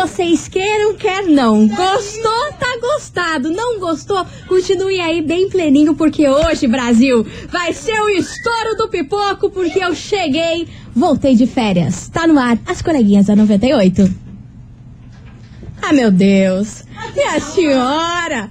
vocês queiram, quer não. Gostou, tá gostado. Não gostou, continue aí bem pleninho, porque hoje, Brasil, vai ser o estouro do pipoco, porque eu cheguei, voltei de férias. Tá no ar, as coleguinhas da 98. Ah, meu Deus. E a senhora?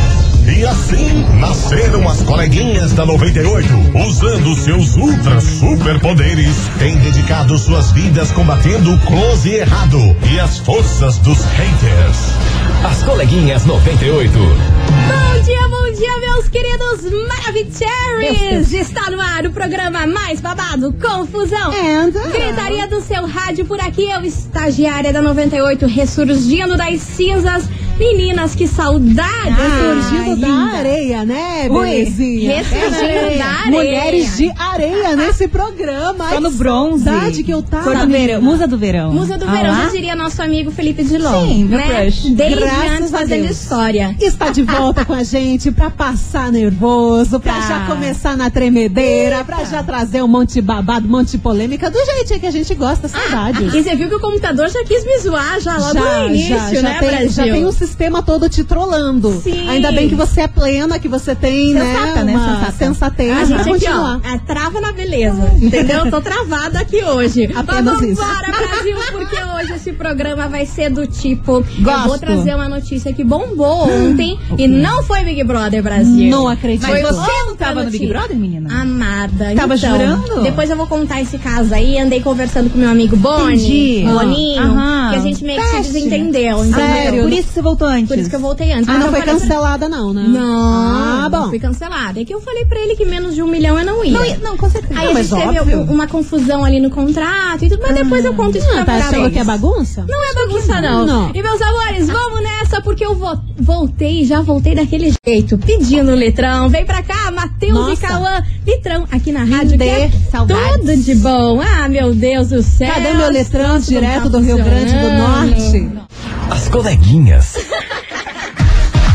E assim nasceram as coleguinhas da 98, usando seus ultra superpoderes, têm dedicado suas vidas combatendo o close e errado e as forças dos haters. As coleguinhas 98. Bom dia, bom dia, meus queridos Maravicheries! Está no ar o programa mais babado, Confusão. And- Gritaria do seu rádio por aqui, eu, estagiária da 98, ressurgindo das cinzas. Meninas, que saudade! Surgindo da areia, né, belezinha? ressurgindo da areia. Mulheres de areia nesse programa. Tá no bronze. saudade que eu tava. Cor do verão, musa do verão. Musa do Ah verão, lá? já diria nosso amigo Felipe Dilon. Sim, meu né? crush. Desde Graças antes a fazendo história. Está de volta com a gente pra passar nervoso, pra Tá. já começar na tremedeira, pra já trazer um monte de babado, um monte de polêmica do jeitinho que a gente gosta, saudade. E você viu que o computador já quis me zoar já logo no início, já, já né, tem, Brasil? já tem um sistema todo te trollando. Sim. Ainda bem que você é plena, que você tem, Sensata, né, né? uma Sensata. sensatez A pra gente aqui, continuar. ó, é, trava na beleza, entendeu? Tô travada aqui hoje. Apenas Mas isso. vambora, Brasil, porque hoje esse programa vai ser do tipo... Eu vou Gosto. trazer uma notícia que bombou ontem e não foi Big Brother Brasil. Não acredito. Mas você não tava no Big. Brother, menina? Amada. Tava então, jurando? Depois eu vou contar esse caso aí. Andei conversando com meu amigo Boni, Entendi. Boninho, Aham. que a gente meio que se desentendeu, entendeu? Sério? Por isso que você voltou antes. Por isso que eu voltei antes. Ah, não foi falei pra- cancelada não, né? Não, Ah, bom. não fui cancelada. É que eu falei pra ele que menos de um milhão eu não ia. Não, não, com certeza. Aí Não, a gente teve um- uma confusão ali no contrato e tudo, mas depois eu conto isso Ah, pra tá achando que é bagunça? Não é bagunça, não. Não. E meus amores, vamos nessa, porque eu vo- voltei, já voltei daquele jeito, pedindo litrão. Vem pra cá, Matheus e. Cauã. Litrão aqui na rádio. é saudades. tudo de bom. Ah, meu Deus do céu. Cadê meu letrão direto tá do Rio Grande do. Norte? As coleguinhas.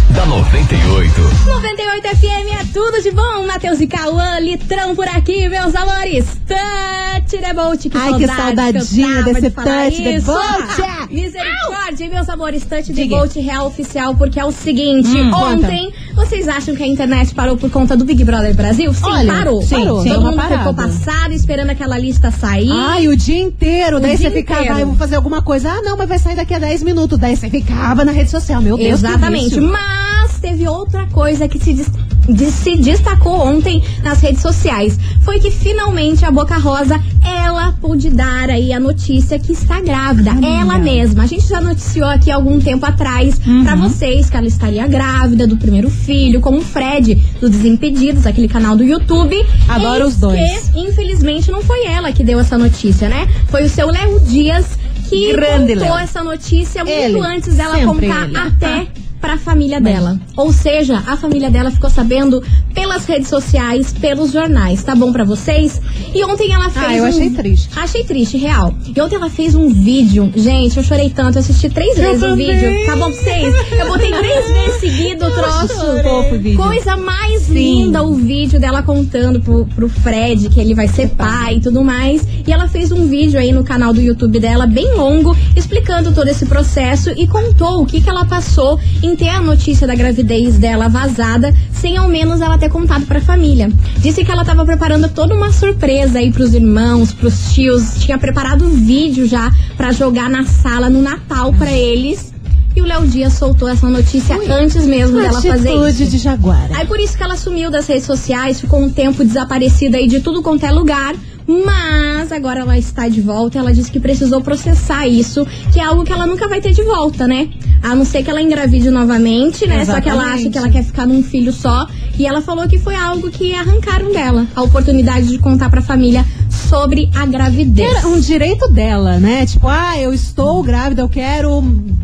da 98. 98 FM é tudo de bom. Matheus e Cauã, litrão por aqui, meus amores. Touch the boat. Que Ai, que saudadinha desse de touch the isso. boat. Misericórdia, meus amores. Touch the real oficial, porque é o seguinte. Hum, ontem, vocês acham que a internet parou por conta do Big Brother Brasil? Sim, Olha, parou. sim, parou. sim, Todo uma mundo parada. ficou passado, esperando aquela lista sair. Ai, o dia inteiro. Daí dia você ficava, inteiro. ah, eu vou fazer alguma coisa. Ah, não, mas vai sair daqui a 10 minutos. Daí você ficava na rede social. Meu Deus, Exatamente. Mas teve outra coisa que se, des- de- se destacou ontem nas redes sociais. Foi que finalmente a Boca Rosa, ela pôde dar aí a notícia que está grávida. ela mesma. A gente já noticiou aqui algum tempo atrás pra vocês que ela estaria grávida do primeiro filho, com o Fred do Desimpedidos, aquele canal do YouTube. Adoro Eis os dois. Que, infelizmente, não foi ela que deu essa notícia, né? Foi o seu Léo Dias que Grande contou Léo. essa notícia muito Ele. antes dela Sempre contar ele. até pra família dela. Ou seja, a família dela ficou sabendo pelas redes sociais, pelos jornais. Tá bom pra vocês? E ontem ela fez. Ah, eu um- achei triste. Achei triste, real. E ontem ela fez um vídeo. Gente, eu chorei tanto. Eu assisti três vezes o também. vídeo. Tá bom pra vocês? Eu botei três vezes seguido o troço. Fofo o vídeo. Coisa mais linda o vídeo dela contando pro, pro Fred que ele vai ser pai e tudo mais. E ela fez um vídeo aí no canal do YouTube dela, bem longo, explicando todo esse processo e contou o que, que ela passou em ter a notícia da gravidez dela vazada, sem ao menos ela ter contado pra família. Disse que ela tava preparando toda uma surpresa aí pros irmãos, pros tios, tinha preparado um vídeo já pra jogar na sala no Natal pra eles. E o Léo Dias soltou essa notícia antes mesmo dela fazer isso. Atitude de jaguara. Aí por isso que ela sumiu das redes sociais, ficou um tempo desaparecida aí de tudo quanto é lugar. Mas agora ela está de volta. Ela disse que precisou processar isso, que é algo que ela nunca vai ter de volta, né? A não ser que ela engravide novamente, né? Só que ela acha Exatamente. que ela quer ficar num filho só. E ela falou que foi algo que arrancaram dela a oportunidade de contar pra família sobre a gravidez. Era um direito dela, né? Tipo, ah, eu estou grávida, eu quero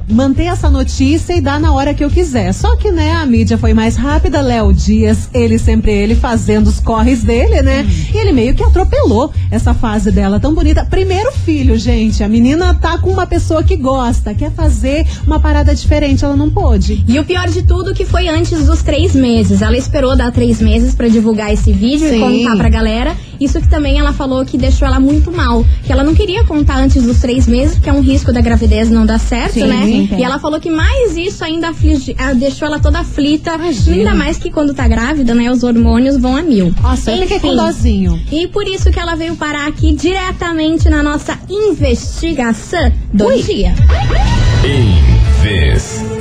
manter essa notícia e dar na hora que eu quiser. Só que, né, a mídia foi mais rápida, Léo Dias, ele sempre ele fazendo os corres dele, né? E ele meio que atropelou essa fase dela tão bonita. Primeiro filho, gente, a menina tá com uma pessoa que gosta, quer fazer uma parada diferente, ela não pôde. E o pior de tudo que foi antes dos três meses. Ela esperou dar três meses pra divulgar esse vídeo Sim. e contar pra galera. Isso que também ela falou que deixou ela muito mal. Que ela não queria contar antes dos três meses, porque é um risco da gravidez não dar certo, Sim, né? sim, E ela falou que mais isso ainda aflige- ah, deixou ela toda aflita. Imagina. Ainda mais que quando tá grávida, né? Os hormônios vão a mil. Nossa, eu fiquei com Enfim. dozinho. E por isso que ela veio parar aqui diretamente na nossa investigação do dia.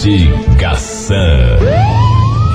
Investigação.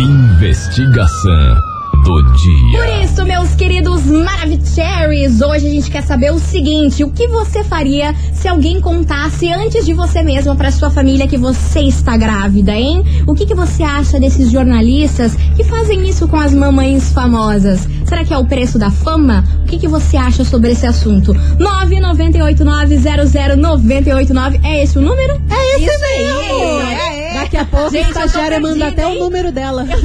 Investigação do dia. Por isso, meus queridos Maravicheries, hoje a gente quer saber o seguinte: o que você faria se alguém contasse antes de você mesma pra sua família que você está grávida, hein? O que, que você acha desses jornalistas que fazem isso com as mamães famosas? Será que é o preço da fama? O que, que você acha sobre esse assunto? 998900989 é esse o número? É esse mesmo! Daqui a pouco Gente, a eu tô estagiária manda até hein? o número dela.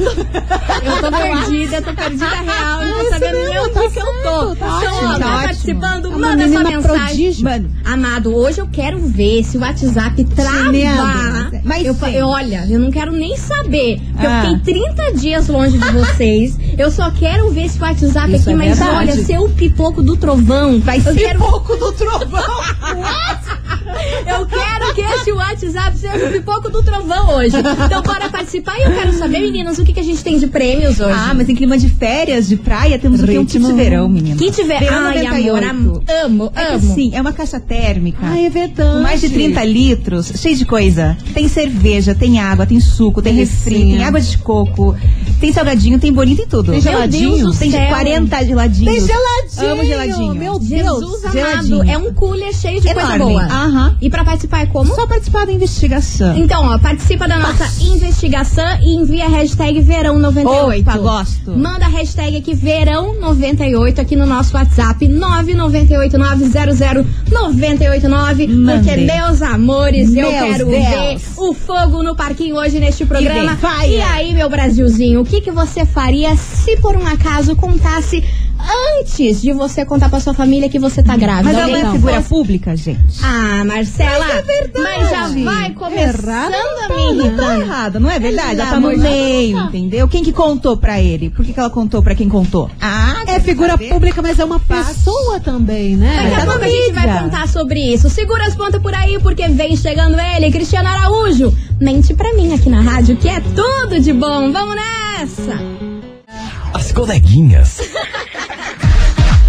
Eu tô perdida, eu tô perdida real, não tô sabendo nem onde tá que eu tô. tá então, ótimo, ó, tá ótimo. participando, É manda sua mensagem. prodígio. Mano. Amado, hoje eu quero ver se o WhatsApp trava. Meandra. Mas eu, eu- olha, eu não quero nem saber. Porque Ah. eu fiquei 30 dias longe de vocês. Eu só quero ver esse WhatsApp Isso aqui, é mas verdade. olha, ser o pipoco do trovão. Vai eu quero, Pouco do trovão. eu quero que esse WhatsApp seja o pipoco do trovão hoje. Então bora participar e eu quero saber, meninas, o que, que a gente tem de prêmios hoje. Ah, mas em clima de férias, de praia, temos o que? Um kit Ritmo. de verão, menina. Tiver. Verão Ai, 98. amor, am- amo, É amo. assim, é uma caixa térmica. Ai, é verdade. Com mais de 30 litros, cheio de coisa. Tem cerveja, tem água, tem suco, tem refri, tem água de coco, tem salgadinho, tem bolinho, tem tudo. Tem geladinho? Tem céu. 40 geladinhos. Tem geladinho. Amo geladinho. Meu Deus. Jesus amado, geladinho. é um cooler cheio de coisa Enorme. boa. Aham. E pra participar é como? Só participar da investigação. Então, ó, participa da nossa investigação e envia a hashtag verão98. Opa, gosto. Manda a hashtag aqui verão98 aqui no nosso WhatsApp 998900989 Mande. porque meus amores, eu Meus quero Deus. ver o fogo no parquinho hoje neste programa. vem, vai. E aí, meu Brasilzinho, o que que você faria se por um acaso contasse antes de você contar pra sua família que você tá grávida? Mas ela é figura pública, gente. Ah, Marcela, Mas é verdade. mas já vai começando Errado a Tá, me não tá errada, não é verdade? Ela tá no meio, entendeu? Quem que contou pra ele? Por que, que ela contou pra quem contou? Ah, É figura saber? pública, mas é uma pessoa também, né? Daqui a Tá pouco a gente vai contar sobre isso. Segura as pontas por aí, porque vem chegando ele, Cristiano Araújo. Mente pra mim aqui na rádio, que é tudo de bom. Vamos nessa! As coleguinhas.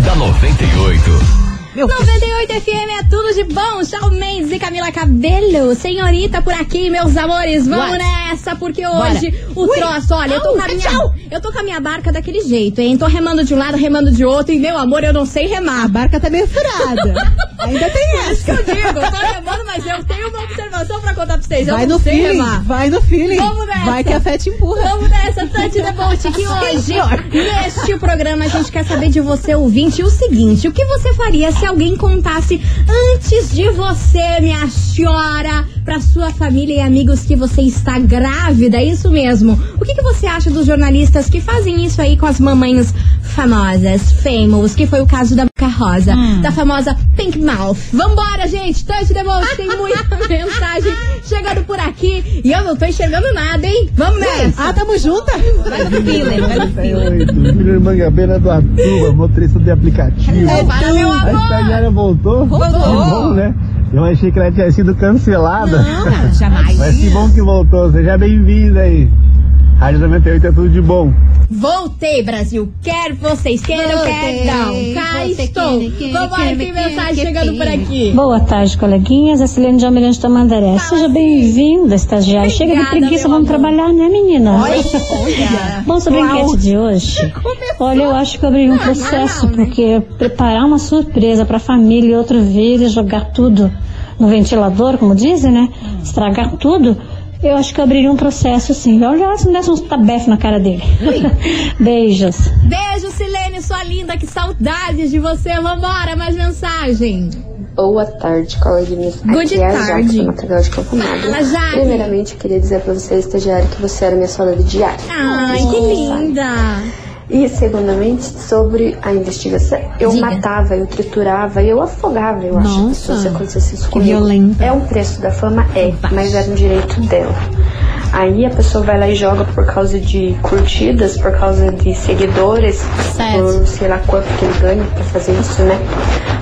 da 98. Meu 98 FM é tudo de bom. Shawn Mendes e Camila Cabello. Senhorita por aqui, meus amores. Vamos Bora. nessa, porque hoje o Ui. troço, olha, eu tô, Au, a minha, tchau. eu tô com a minha barca daquele jeito, hein? Tô remando de um lado, remando de outro. E, meu amor, eu não sei A remar. barca tá meio furada. Ainda tem Isso que essa. eu digo, eu tô remando, mas eu tenho uma observação pra contar pra vocês. Eu Vai no feeling, remar. vai no feeling. Vamos nessa. Vai que a fé te empurra. Vamos nessa, Tante Debote, que hoje, neste programa, a gente quer saber de você, ouvinte, o seguinte: o que você faria se alguém contasse antes de você, minha senhora, pra sua família e amigos que você está grávida? É Isso mesmo. O que, que você acha dos jornalistas que fazem isso aí com as mamães famosas, famous, que foi o caso da Boca Rosa, da famosa Pink Mouth? Vambora, gente! Tante Debote, tem muita mensagem chegando por aqui e eu não tô enxergando nada, hein? Vamos nessa! Ah, tamo junta? Vai no feeling, vai no feeling. 98, Júnior Mangabeira do Atuba, motorista de aplicativo. É para, meu A amor! estagiária voltou? Voltou. Que bom, né? Eu achei que ela tinha sido cancelada. Não, jamais. Mas que bom que voltou. Seja bem-vinda aí. Rádio 98 é tudo de bom. Voltei, Brasil. Quer vocês queiram, Voltei. quer não. Cá estou. Vambora, tem mensagem chegando por aqui. Boa tarde, coleguinhas. A Celene de Almirante Tamandaré. Seja bem-vinda, estagiária. Chega de preguiça, vamos amor. trabalhar, né, menina? Bom, sobre a enquete de hoje, olha, eu acho que eu abri um processo, não, né? porque preparar uma surpresa pra família e outro vir e jogar tudo no ventilador, como dizem, né? Estragar tudo. Eu acho que eu abriria um processo, sim. Olha se não desse uns tabefes na cara dele. Beijos. Beijo, Silene, sua linda. Que saudades de você. Vambora, mais mensagem. Boa tarde, coleguinhas. Good Aqui é a tarde. Jaque, do Matagal de Campo. Primeiramente, eu queria dizer pra você, estagiário, que você era minha soldada diária. Ai, que linda. E, segundamente, sobre a investigação, eu Diga. matava, eu triturava, eu afogava, eu acho, Nossa, pessoas se acontecesse isso que comigo. violenta. É um preço da fama? É, mas era um direito dela. Aí a pessoa vai lá e joga por causa de curtidas, por causa de seguidores, Certo. por sei lá quanto que ele ganha pra fazer isso, né?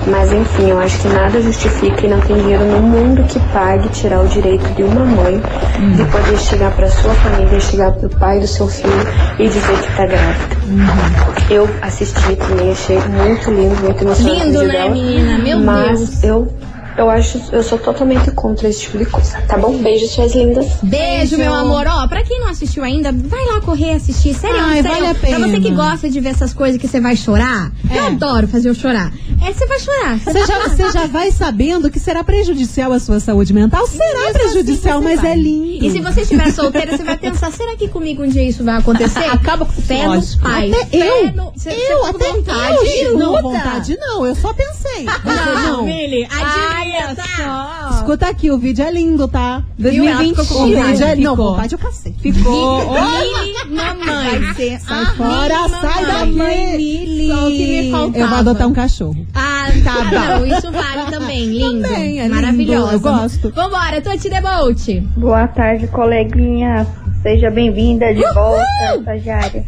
Mas enfim, eu acho que nada justifica e não tem dinheiro no mundo que pague tirar o direito de uma mãe Uhum. de poder chegar pra sua família, chegar pro pai do seu filho e dizer que tá grávida. Uhum. Eu assisti também, achei muito lindo, muito emocionante. Lindo, o né, dela, menina? Meu mas Deus. eu, eu acho, eu sou totalmente contra esse tipo de coisa. Tá bom? Beijo, suas lindas. Beijo, meu amor. Ó, pra quem não assistiu ainda, vai lá correr assistir. Sério, Ai, sério. vale a Pra você que pena. gosta de ver essas coisas que você vai chorar, eu adoro fazer eu chorar. É, você vai chorar. Você já, você já vai sabendo que será prejudicial à sua saúde mental? Será Mesmo prejudicial, assim, mas vai. é lindo. E se você estiver solteira, você vai pensar, será que comigo um dia isso vai acontecer? Acaba com Fé lógico. no pai. Até eu. no- Você, eu, com até vontade. eu. Não, vontade não. Eu só pensei. Não, Mili, admira, tá? Escuta aqui, o vídeo é lindo, tá? Viu? Ela ficou com O vídeo é lindo. Não, vontade eu cacei. Ficou. Mili, mamãe. Vai ser. Sai fora, Mili, sai mamãe. daqui. Mãe Mili. Só o que me faltava. Eu vou adotar um cachorro. Ah, tá bom. Isso vale também. Lindo. Também, é lindo, Maravilhoso. eu gosto. Vambora, Toti Debolt. Boa tarde, coleguinha. Seja bem-vinda de volta, estagiária.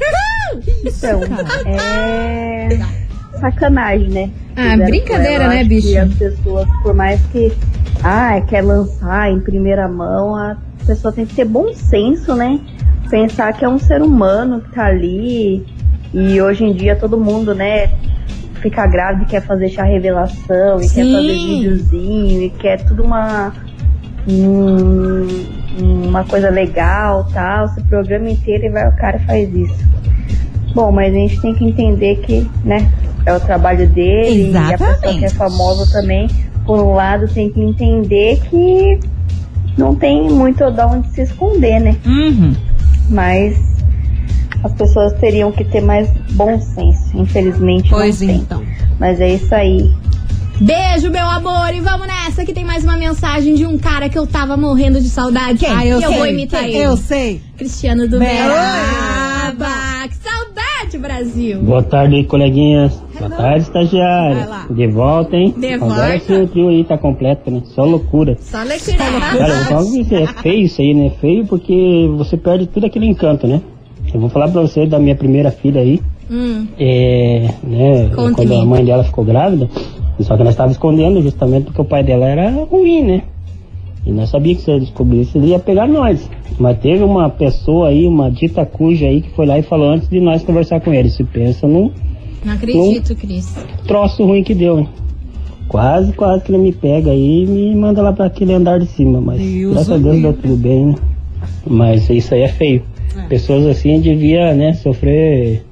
Então, é sacanagem, né? Ah, Fizeram brincadeira, ela. né, bicho? As pessoas, por mais que ah, quer lançar em primeira mão, a pessoa tem que ter bom senso, né? Pensar que é um ser humano que tá ali e hoje em dia todo mundo, né? Fica grávida e quer fazer chá revelação, e quer Sim. fazer videozinho, e quer tudo uma hum, uma coisa legal, tal, se programa inteiro e vai o cara faz isso. Bom, mas a gente tem que entender que, né, é o trabalho dele e a pessoa que é Exatamente. famosa também, por um lado, tem que entender que não tem muito de onde se esconder, né? Uhum. Mas as pessoas teriam que ter mais bom senso, infelizmente Pois não tem. então. Mas é isso aí. Beijo, meu amor. E vamos nessa que tem mais uma mensagem de um cara que eu tava morrendo de saudade. Ah, eu eu sei. vou imitar ele. Eu sei. Cristiano do saudade, Brasil. Boa tarde, coleguinhas. Boa tarde, estagiária. De volta, hein? De Agora volta. seu trio aí tá completo, né? Só loucura. Só lectura. Cara, eu vou dizer, é feio isso aí, né? Feio porque você perde todo aquele encanto, né? Eu vou falar pra você da minha primeira filha aí. Hum, É, né, quando a mãe dela ficou grávida, só que nós estávamos escondendo justamente porque o pai dela era ruim, né? E nós sabíamos que se ele descobrisse, ele ia pegar nós. Mas teve uma pessoa aí, uma dita cuja aí, que foi lá e falou antes de nós conversar com ele. Se pensa num não acredito, Cris. troço ruim que deu, hein? Quase, quase que ele me pega aí e me manda lá para aquele andar de cima. Mas Deus graças a Deus deu tudo bem, né? Mas isso aí é feio. Pessoas assim devia, né, sofrer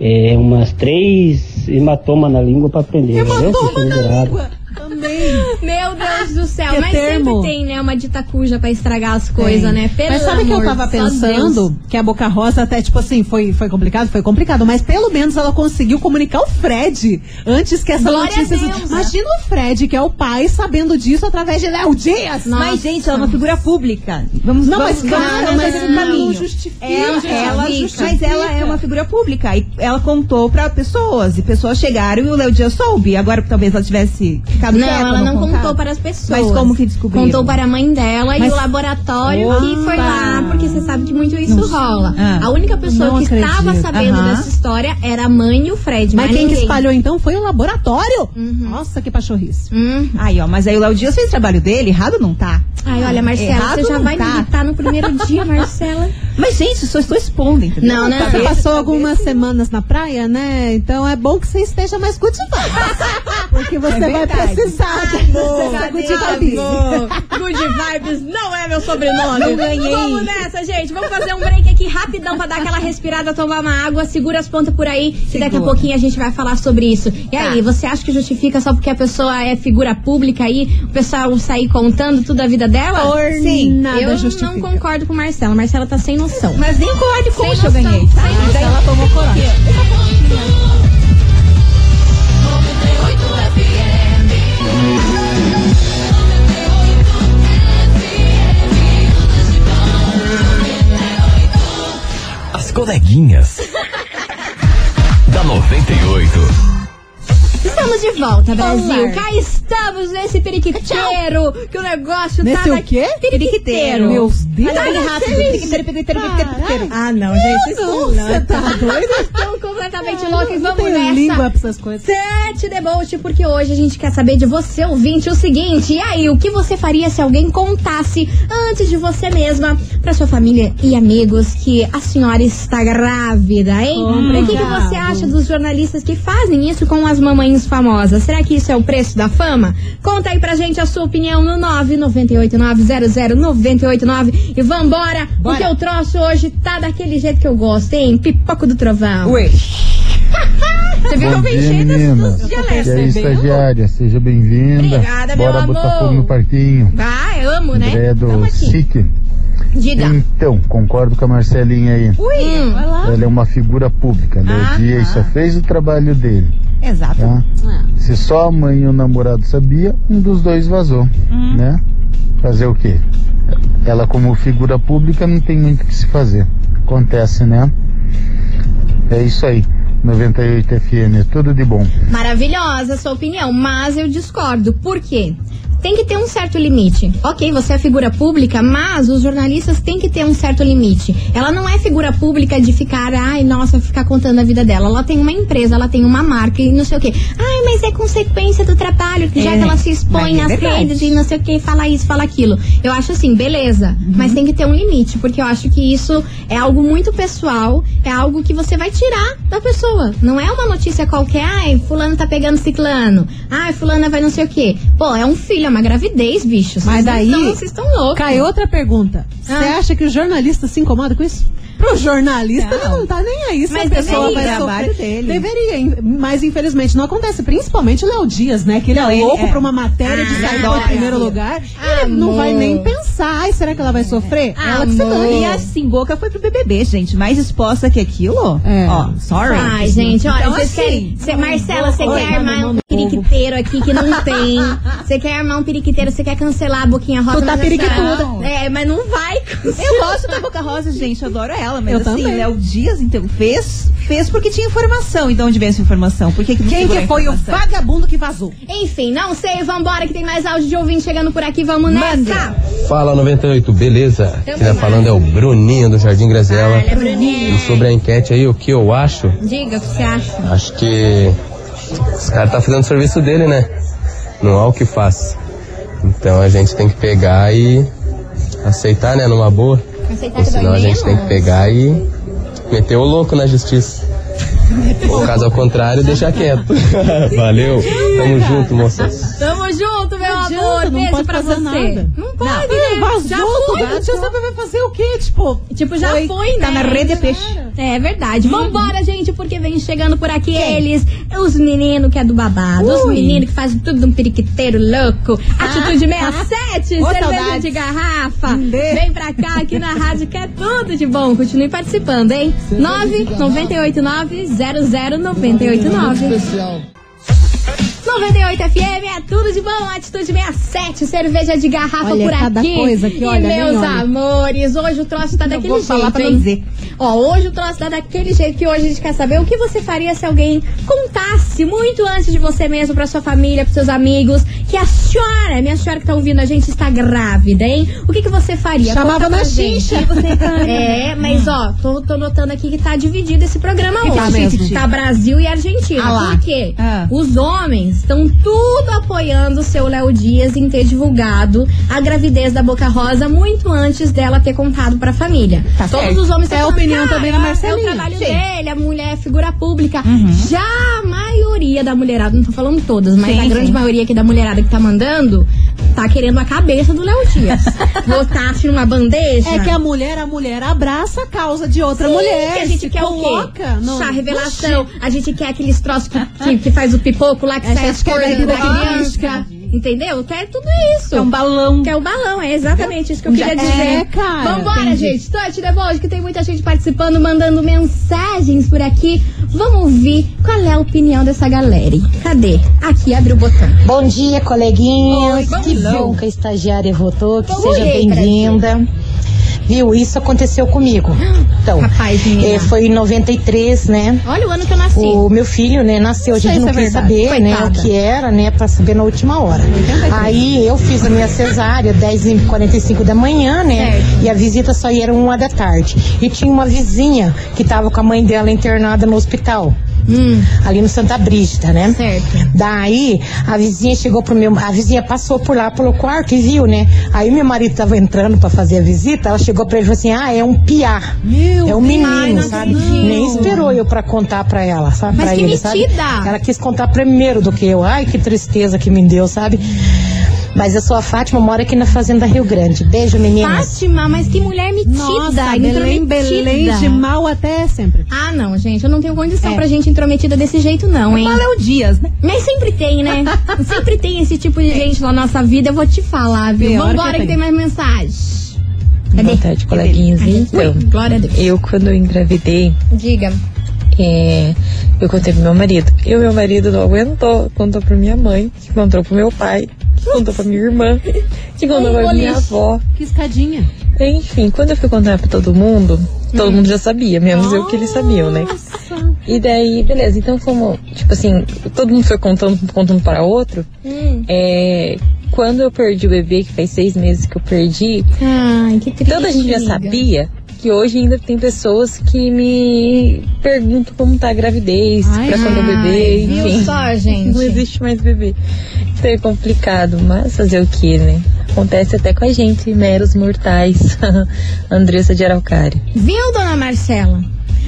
é, umas três hematomas na língua para aprender. entendeu? Hematoma na língua. Também. Meu Deus do céu. Que Mas termo? sempre tem, né, uma dita cuja pra estragar as coisas, né? Pelo mas sabe que eu tava pensando? Deus. Que a Boca Rosa até, tipo assim, foi, foi complicado? Foi complicado, mas pelo menos ela conseguiu comunicar o Fred antes que essa Glória notícia... Deus. Imagina o Fred, que é o pai, sabendo disso através de Léo Dias. Nossa. Mas, gente, ela é uma figura pública. Vamos, Não, vamos, mas claro, vamos mas não um caminho. justifica, Ela, justifica. ela mas ela é uma figura pública. E ela contou pra pessoas. E pessoas chegaram e o Léo Dias soube. Agora, talvez ela tivesse ficado Não, quieta. ela não contava. contou para as pessoas. Mas como que descobriram? Contou para a mãe dela e Mas- o laboratório Opa! que foi lá, porque você sabe que muito isso Não- rola. Ah. A única pessoa Não que estava acredito. sabendo Aham. dessa história era a mãe e o Fred. Mas quem que ninguém. espalhou então foi o laboratório. Uhum. Nossa, que pachorrice. Hum. Aí, ó, mas aí o Léo Dias fez o trabalho dele, errado não tá. Ai, olha, Marcela, Errado você já não vai tá. me irritar no primeiro dia, Marcela. Mas, gente, só estou expondo, entendeu? Não, né? Você passou algumas semanas na praia, né? Então é bom que você esteja mais vibes. Porque você vai verdade. precisar de dessa good vibes. Good Vibes não é meu sobrenome. Não ganhei. Vamos nessa, gente. Vamos fazer um break aqui rapidão pra dar aquela respirada, tomar uma água. Segura as pontas por aí, que daqui a Segura. pouquinho a gente vai falar sobre isso. E aí, você acha que justifica só porque a pessoa é figura pública aí, o pessoal sair contando tudo a vida dela? Por Sim, nada eu justifica. não concordo com Marcela. Marcela tá sem noção. Mas nem Sem coxa eu ganhei. Tá? Daí ela tomou coragem. Coleguinhas. da 98. Estamos de volta, Brasil. Olá. Cá estamos nesse periquiteiro. Que o negócio Nesse tá. o quê? Periquiteiro. Meu Deus. Bem rápido. Periquiteiro, periquiteiro, periquiteiro. Ah, não, gente. Isso Não, tá doido? Estão completamente Ah, loucos. Vamos nessa. língua pra essas coisas. Sete deboche, porque hoje a gente quer saber de você, ouvinte, o seguinte. E aí, o que você faria se alguém contasse antes de você mesma pra sua família e amigos que a senhora está grávida, hein? o que, que você acha dos jornalistas que fazem isso com as mamães famosas? Será que isso é o preço da fama? Conta aí pra gente a sua opinião no 998900989 e vambora, porque o troço hoje tá daquele jeito que eu gosto, hein? Pipoco do trovão. Ué. Você viu que eu Bom dia, estagiária, seja bem-vinda. Obrigada, meu Bora botar amor. fogo no parquinho. Ah, eu amo, né? André do Tamo aqui. SIC. Diga. Então, concordo com a Marcelinha aí. Hum. Vai lá. Ela é uma figura pública. Léo Ah, Dias só fez o trabalho dele. Exato. Tá? Se só a mãe e o namorado sabia, um dos dois vazou, né? Fazer o quê? Ela como figura pública não tem muito o que se fazer. Acontece, né? É isso aí. 98 FM, é tudo de bom. Maravilhosa a sua opinião, mas eu discordo. Por quê? Tem que ter um certo limite. Ok, você é figura pública, mas os jornalistas têm que ter um certo limite. Ela não é figura pública de ficar, ai, nossa, ficar contando a vida dela. Ela tem uma empresa, ela tem uma marca e não sei o quê. Ai, mas é consequência do trabalho, que já É, que ela se expõe é verdade. redes e não sei o que, fala isso, fala aquilo. Eu acho assim, beleza, Uhum. mas tem que ter um limite, porque eu acho que isso é algo muito pessoal, é algo que você vai tirar da pessoa. Não é uma notícia qualquer, ai, fulano tá pegando ciclano, ai, fulana vai não sei o que. Pô, é um filho, é uma gravidez, bicho. Mas Vocês daí- Não, vocês estão loucos. Cai outra pergunta. Você Ah. acha que o jornalista se incomoda com isso? Pro jornalista, ele não tá nem aí se Mas a pessoa deveria. vai É o trabalho sofrer. dele. Deveria, in- mas infelizmente não acontece. Principalmente o Léo Dias, né? Que ele Não, é ele louco é. pra uma matéria de Ah, sair em primeiro lugar. Ele não vai nem pensar. Ai, será que ela vai sofrer? ela que se dane. E assim, Boca foi pro BBB, gente. Mais exposta que aquilo. É. Ó, sorry. Ai, gente, olha, Então, vocês assim, querem. Cê, Marcela, você quer armar um periquiteiro aqui que não tem. Você quer armar um periquiteiro, você quer cancelar a boquinha rosa. Tu tá periquituda. não. É, mas não vai cancelar. Eu gosto da Boca Rosa, gente, eu adoro ela, mas Eu assim, também. Léo Dias, então, fez, fez porque tinha informação. Então, onde veio essa informação? Por que, que Quem que foi o vagabundo que vazou? Enfim, não sei, vambora que tem mais áudio de ouvinte chegando por aqui, vamos nessa. Fala 98, beleza? Quem tá falando é o Bruninho do Jardim Grazela. Olha, Bruninho. E sobre a enquete aí, o que eu acho? Diga o que você acha. Acho que esse cara tá fazendo o serviço dele, né? Não há o que faz. Então a gente tem que pegar e aceitar, né? Numa boa. Aceitar Ou senão a gente tem que pegar e meter o louco na justiça. Ou caso ao contrário, deixar quieto. Valeu. Tamo junto, moças. Tamo junto, meu adianta, amor. não Beijo pode pra fazer você. nada. Não pode, Ah, né? vazou, Já foi. você sabe vai fazer o quê? Tipo, Tipo, já Foi, foi, né? tá na rede de peixe. É verdade. Vambora, gente, porque vem chegando por aqui eles, os meninos que é do babado, os meninos que fazem tudo de um periquiteiro louco. Atitude 67, Ô, cerveja saudades. de garrafa. Lindê. Vem pra cá, aqui na rádio, que é tudo de bom. Continue participando, hein? 998900989. 98 FM, é tudo de bom. Atitude 67, cerveja de garrafa Olha, por aqui. coisa que, e olha, nem meus olha. amores, hoje o troço tá daquele vou jeito, falar pra não hein? dizer. Ó, hoje o troço tá daquele jeito que hoje a gente quer saber o que você faria se alguém contasse muito antes de você mesmo, pra sua família, pros seus amigos, que a senhora, minha senhora que tá ouvindo a gente, está grávida, hein? O que, que você faria? Chamava Conta na xincha. É, mas ó, tô, tô notando aqui que tá dividido esse programa Que tá hoje. mesmo? Tá Brasil e Argentina. Ah lá. Por quê? Ah. Os homens estão tudo apoiando o seu Léo Dias em ter divulgado a gravidez da Boca Rosa muito antes dela ter contado pra família. Tá Todos certo. os homens É a opinião "Ah, também é- da É Marcelinha." o trabalho Sim. dele, a mulher é figura pública. Uhum. Já a maioria da mulherada, não tô falando todas, mas Sim, a grande sim. maioria aqui da mulherada que tá mandando, tá querendo a cabeça do Léo Dias. Botasse numa bandeja. É que a mulher, a mulher abraça a causa de outra Sim, mulher. que a gente quer o coloca quê? no- Chá no revelação. A gente quer aqueles troços que, que, que faz o pipoco lá, que A sai as cores da criança. Entendeu? Quer tudo isso. É um balão. Que é o balão, é exatamente isso que eu Já- queria dizer. é, cara, Vambora, entendi. gente. Touch the Bold, que tem muita gente participando, mandando mensagens por aqui. Vamos ouvir qual é a opinião dessa galera. Cadê? Aqui, abre o botão. Bom dia, coleguinhas. Oi, bom que dia. bom que a estagiária votou, que Vamos seja bem-vinda. Viu? Isso aconteceu comigo. Então, Rapaz, eh, foi em 93, né? Olha o ano que eu nasci. O meu filho, né, nasceu, a Não gente não é quis saber, né, o que era, né, pra saber na última hora. Aí eu fiz a minha cesárea 10h45 da manhã, né, e a visita só ia era uma da tarde. E tinha uma vizinha que tava com a mãe dela internada no hospital. Ali no Santa Brígida, né? Hum. Certo. Daí a vizinha chegou pro meu. A vizinha passou por lá pelo quarto e viu, né? Aí meu marido tava entrando pra fazer a visita, ela chegou pra ele e falou assim: ah, é um piá. é um menino, Ai, sabe? Nem esperou eu pra contar pra ela, sabe? Mas pra que ele, sabe? metida! Ela quis contar primeiro do que eu. Ai, que tristeza que me deu, sabe? Mas eu sou a Fátima, moro aqui na Fazenda Rio Grande. Beijo, meninas. Fátima, mas que mulher metida, Nossa, Belém. Belém de mal até sempre. Ah, não, gente, eu não tenho condição É. pra gente intrometida desse jeito, não, hein? Qual é o Dias, né? Mas sempre tem, né? sempre tem esse tipo de gente na nossa vida, eu vou te falar, viu? Pior Vambora que que, tem. tem mais mensagem. Boa tarde, coleguinhas. Então, Ui, glória a Deus. eu quando eu engravidei, Diga. é, eu contei pro meu marido. E o meu marido não aguentou, contou pra minha mãe, que contou pro meu pai, que contou pra minha irmã, que contou Ai, pra minha avó. Que escadinha. Enfim, quando eu fui contar pra todo mundo, todo mundo já sabia, menos eu que eles sabiam, né? E daí, beleza, então como, tipo assim, todo mundo foi contando, contando para outro, Hum. é, quando eu perdi o bebê, que faz seis meses que eu perdi, Ai, que triste. toda a gente já sabia que hoje ainda tem pessoas que me perguntam como tá a gravidez, Ai, pra quando bebê, viu enfim. só, gente? Não existe mais bebê. Então é complicado, mas fazer o que, né? Acontece até com a gente, meros mortais. Andressa de Araucária. Viu, dona Marcela?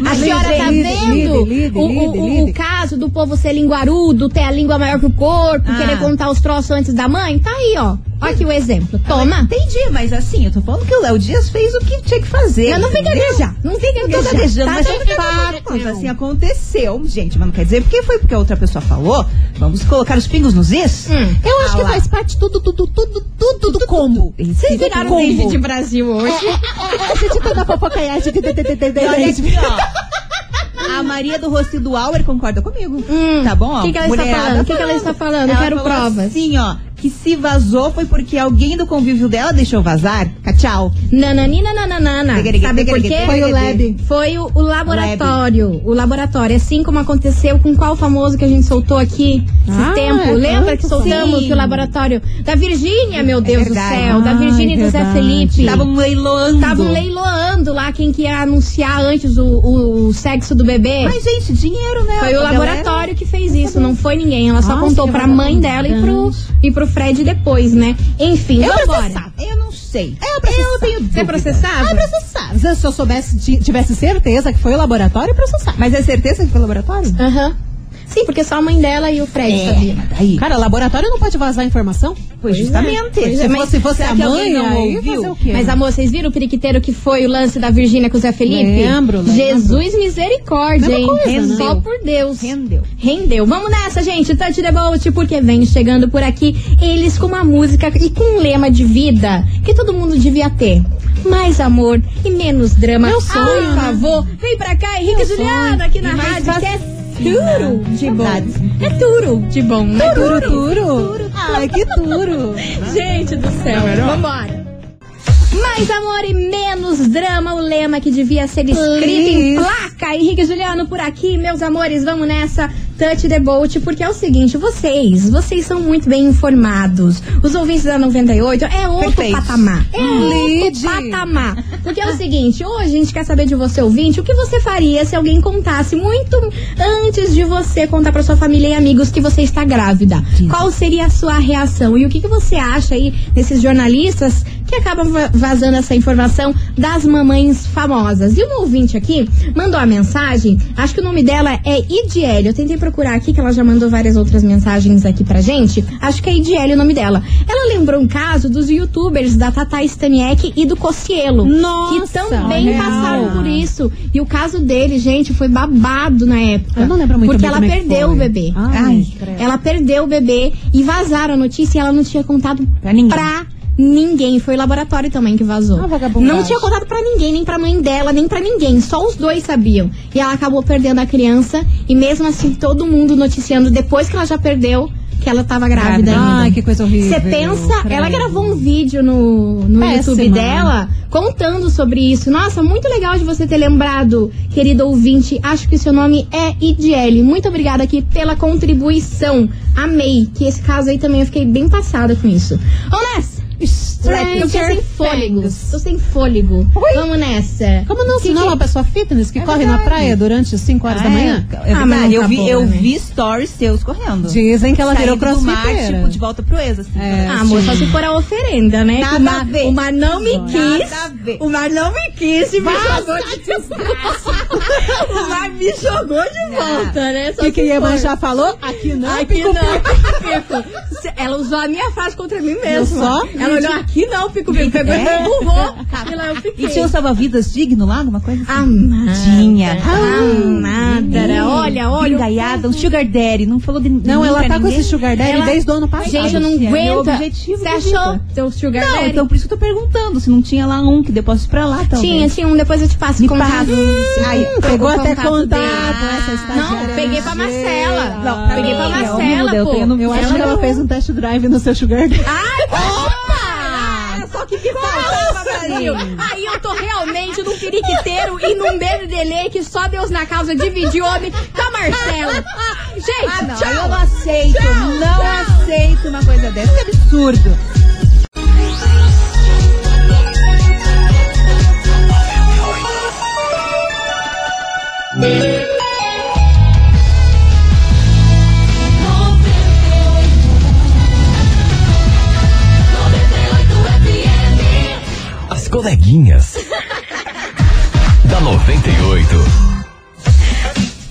A Mas senhora tá vendo lide, lide, o, o- lide, o- lide. o caso do povo ser linguarudo, ter a língua maior que o corpo, Ah. querer contar os troços antes da mãe? Tá aí, ó. Olha aqui o exemplo. Toma. Entendi, mas assim, eu tô falando que o Léo Dias fez o que tinha que fazer. Eu não entendeu? gaguejar. Não fica Não tô gaguejando. gaguejando, Tá mas é fatos, assim, aconteceu. Gente, mas não quer dizer porque foi porque a outra pessoa falou. Vamos colocar os pingos nos is? Hum. Eu acho Ah que lá. faz parte tudo, tudo, tudo, tudo do combo. Vocês viraram combo. David de Brasil hoje? A gente tá na fofocaiagem de- de- de- de- de- de- E olha aqui, ó. A Maria do Rocio do Auer concorda comigo. Hum. Tá bom? O que, que ela está falando? O que, que ela está falando? Eu Ela quero provas. Assim, ó, que se vazou foi porque alguém do convívio dela deixou vazar. Tchau. Nananina, nananana. Sabe por quê? Foi o lab. Foi o, o laboratório. O laboratório. Assim como aconteceu com qual famoso que a gente soltou aqui esse Ah, tempo. é, Lembra que soltamos sim. o laboratório da Virgínia, meu Deus do verdade. céu. Da Virgínia e do Zé. Felipe. Estavam leiloando. Estavam leiloando lá quem que ia anunciar antes o, o, o sexo do bebê. Mas, gente, dinheiro, né? Foi o laboratório que fez isso, não foi ninguém. Ela só Nossa, contou pra mãe dela e pro, e pro Fred depois, né? Enfim, Eu processava. Eu não sei. Eu processava. Eu tenho Você processava? Ah, processar. Se eu soubesse, ti- tivesse certeza que foi o laboratório, processar. Mas é certeza que foi laboratório? Aham. Sim, porque só a mãe dela e o Fred É, sabiam. daí. Cara, laboratório não pode vazar informação? Pois justamente. Pois é, Se mas fosse, fosse a mãe, não ouviu? fazer o quê? Mas, amor, vocês viram o periquiteiro que foi o lance da Virgínia com o Zé Felipe? Lembro, lembro. Jesus misericórdia, Mesma hein? coisa, né? Só por Deus. Rendeu. Rendeu. Vamos nessa, gente. Touch the boat, porque vem chegando por aqui eles com uma música e com um lema de vida que todo mundo devia ter. Mais amor e menos drama. Meu sonho, Por né? favor, vem pra cá, Henrique e Juliana, aqui na E rádio, que é turo de bom. É turo de bom, né? Turo, turo. Ai, que turo. Gente do céu, vambora. Mais amor e menos drama, o lema que devia ser escrito em Please. placa. Henrique Juliano por aqui, meus amores, vamos nessa Touch the Boat, porque é o seguinte, vocês, vocês são muito bem informados. Os ouvintes da 98 é outro Perfeito. patamar. É Lide. outro patamar. Porque é o seguinte, hoje a gente quer saber de você, ouvinte, o que você faria se alguém contasse muito antes de você contar pra sua família e amigos que você está grávida? Qual seria a sua reação? E o que, que você acha aí desses jornalistas que acabam va- vazando essa informação das mamães famosas? E uma ouvinte aqui mandou a mensagem, acho que o nome dela é Idiele. Eu tentei procurar aqui, que ela já mandou várias outras mensagens aqui pra gente. Acho que é Idiele o nome dela. Ela lembrou um caso dos youtubers da Tata Staniek e do Cossielo. Nossa, que também real. passaram por isso. E o caso dele, gente, foi babado na época. Eu não lembro muito Porque ela é perdeu o bebê. Ai, Ai, ela perdeu o bebê e vazaram a notícia e ela não tinha contado Pra ninguém. pra ninguém. Foi o laboratório também que vazou. Ah, não tinha contado pra ninguém, nem pra mãe dela, nem pra ninguém. Só os dois sabiam. E ela acabou perdendo a criança. E mesmo assim, todo mundo noticiando depois que ela já perdeu que ela tava grávida ainda. Ai, que coisa horrível. Você pensa, ela gravou um vídeo no, no Péssima, YouTube dela contando sobre isso. Nossa, muito legal de você ter lembrado, querido ouvinte. Acho que seu nome é Idiele. Muito obrigada aqui pela contribuição. Amei. Que esse caso aí também eu fiquei bem passada com isso. Vamos nessa! E eu fiquei sem fôlego. Tô sem fôlego. Vamos nessa. Como não? Se não é que- uma pessoa fitness que É corre na verdade. praia durante 5 horas da Ah, manhã? É, é Ah, mas eu vi, tá eu bom, né? vi stories seus correndo. Dizem que ela virou Saindo do mar, crossfiteira. tipo, de volta pro ex, assim. É. Ah, amor, só se for a oferenda, né? Nada mar, a ver. o mar não me Nada quis. a ver. O mar não me quis e me jogou de desgraça. o mar me jogou de volta, né? Só O que, que se a Ieman for. já falou? Aqui não, Aqui não, Ela usou a minha frase contra mim mesmo. só? Ela olhou aqui não, pico, pico. Pegou e É? me empurrou. E lá eu fiquei. E tinha um salva-vidas digno lá, alguma coisa assim? Amada. Tinha. Amada. Olha, olha. o Engaiada, um sugar daddy. Não falou de Não, ela tá com ninguém. esse sugar daddy Ela- desde o ano passado. Gente, eu não meu aguento. objetivo Você achou teu sugar Não, daddy? então por isso que eu tô perguntando se não tinha lá um que depois pra lá, talvez. Tinha, tinha um, depois eu te passo Me contato. passa. Ai, Pegou até contato essa estagiária. Não, peguei pra Marcela. Não, peguei pra é Marcela, eu pô. no- Eu acho que ela fez um test drive no seu sugar daddy. Ai, que que faltava, Brasil. Aí eu tô realmente num periquiteiro e num BBDLE que só Deus na causa dividiu homem com a Marcela. Gente, Ah, não, tchau. eu não aceito. Tchau, não tchau. aceito uma coisa dessa. Que absurdo. As coleguinhas. da 98.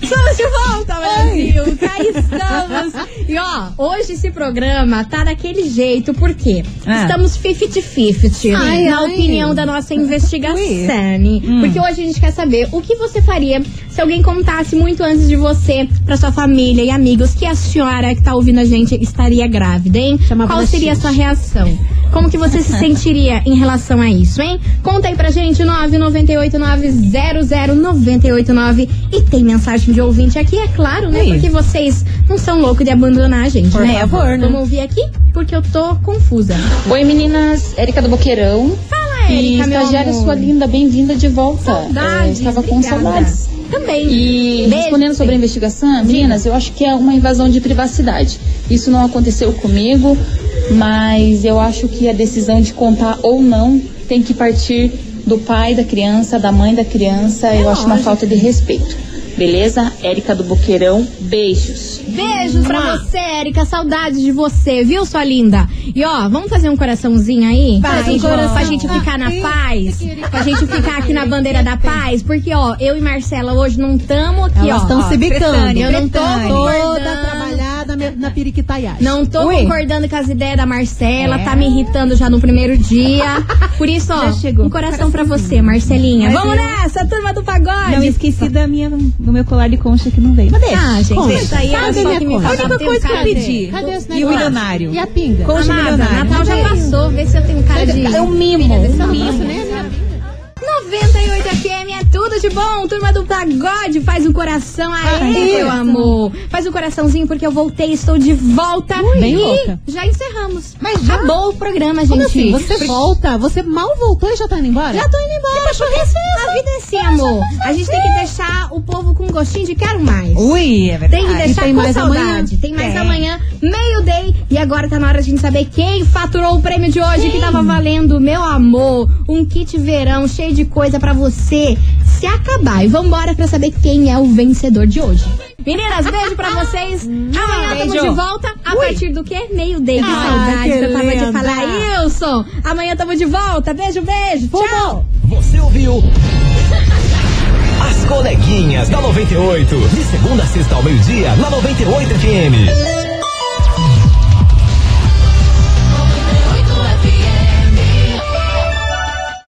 Estamos de volta, Brasil! Cá estamos! E ó, hoje esse programa tá daquele jeito, por quê? Ah. Estamos 50-50 Ai, na ai. opinião da nossa investigação. Hum. Porque hoje a gente quer saber o que você faria se alguém contasse muito antes de você, pra sua família e amigos, que a senhora que tá ouvindo a gente estaria grávida, hein? Chamava Qual da seria a sua reação? Como que você se sentiria em relação a isso, hein? Conta aí pra gente, 998900989. E tem mensagem de ouvinte aqui, é claro, né? Ih. Porque vocês não são loucos de abandonar a gente, Por né? favor, né? Vamos ouvir aqui, porque eu tô confusa. Oi meninas, Érica do Boqueirão. Fala, E Érica, meu estagiária amor. sua linda, bem-vinda de volta. Saudades, É, estava com obrigada. saudades. Também. E Beijo, respondendo sobre a investigação, meninas, eu acho que é uma invasão de privacidade. Isso não aconteceu comigo, mas eu acho que a decisão de contar ou não tem que partir do pai da criança, da mãe da criança. eu acho uma lógico. falta de respeito. Beleza? Érica do Boqueirão, beijos. Beijos pra você, Érica. Saudades de você, viu, sua linda? E ó, vamos fazer um coraçãozinho aí? Vai, pra, gente, coração. pra gente ficar na paz? Pra gente ficar aqui na bandeira da paz? Porque, ó, eu e Marcela hoje não estamos aqui, Elas ó. estão se bicando. Eu não tô. Toda na, na periquitaiagem. Não tô Ui. concordando com as ideias da Marcela, É. tá me irritando já no primeiro dia. Por isso, ó, Já chegou. um coração pra você, Marcelinha. Mas Vamos eu- nessa, turma do pagode. Não esqueci da minha, do meu colar de concha que não veio. Mas deixa. Ah, gente, Concha. isso aí Cadê só minha que me concha? A única coisa que eu pedi. Cadê esse E o milionário? E a pinga? Concha Amada, milionário. Natal já passou, vê se eu tenho cara de... É um mimo. Um mimo. mimo. né? 98 FM é tudo de bom. Turma do Pagode, faz um coração aí, meu amor. Faz um coraçãozinho porque eu voltei, estou de volta. Bem e já encerramos. Mas já? Acabou o programa, gente. Como assim? Você volta? Você mal voltou e já tá indo embora? Já tô indo embora. A vida é assim, amor. A gente tem que deixar o povo com gostinho de quero mais. Ui, é verdade. Tem que deixar tem com mais saudade. amanhã? Tem mais Tem. amanhã, meio-day. E agora tá na hora de a gente saber quem faturou o prêmio de hoje, que tava valendo, meu amor, um kit verão cheio de coisa pra você se acabar. E vambora pra saber quem é o vencedor de hoje. Meninas, beijo pra vocês. Amanhã estamos beijo. de volta. A partir do quê? Que Ah, saudade que que eu tava de falar. Wilson, amanhã estamos de volta. Beijo, beijo. Tchau. Você ouviu? As coleguinhas da 98. De segunda a sexta ao meio-dia, na 98 FM.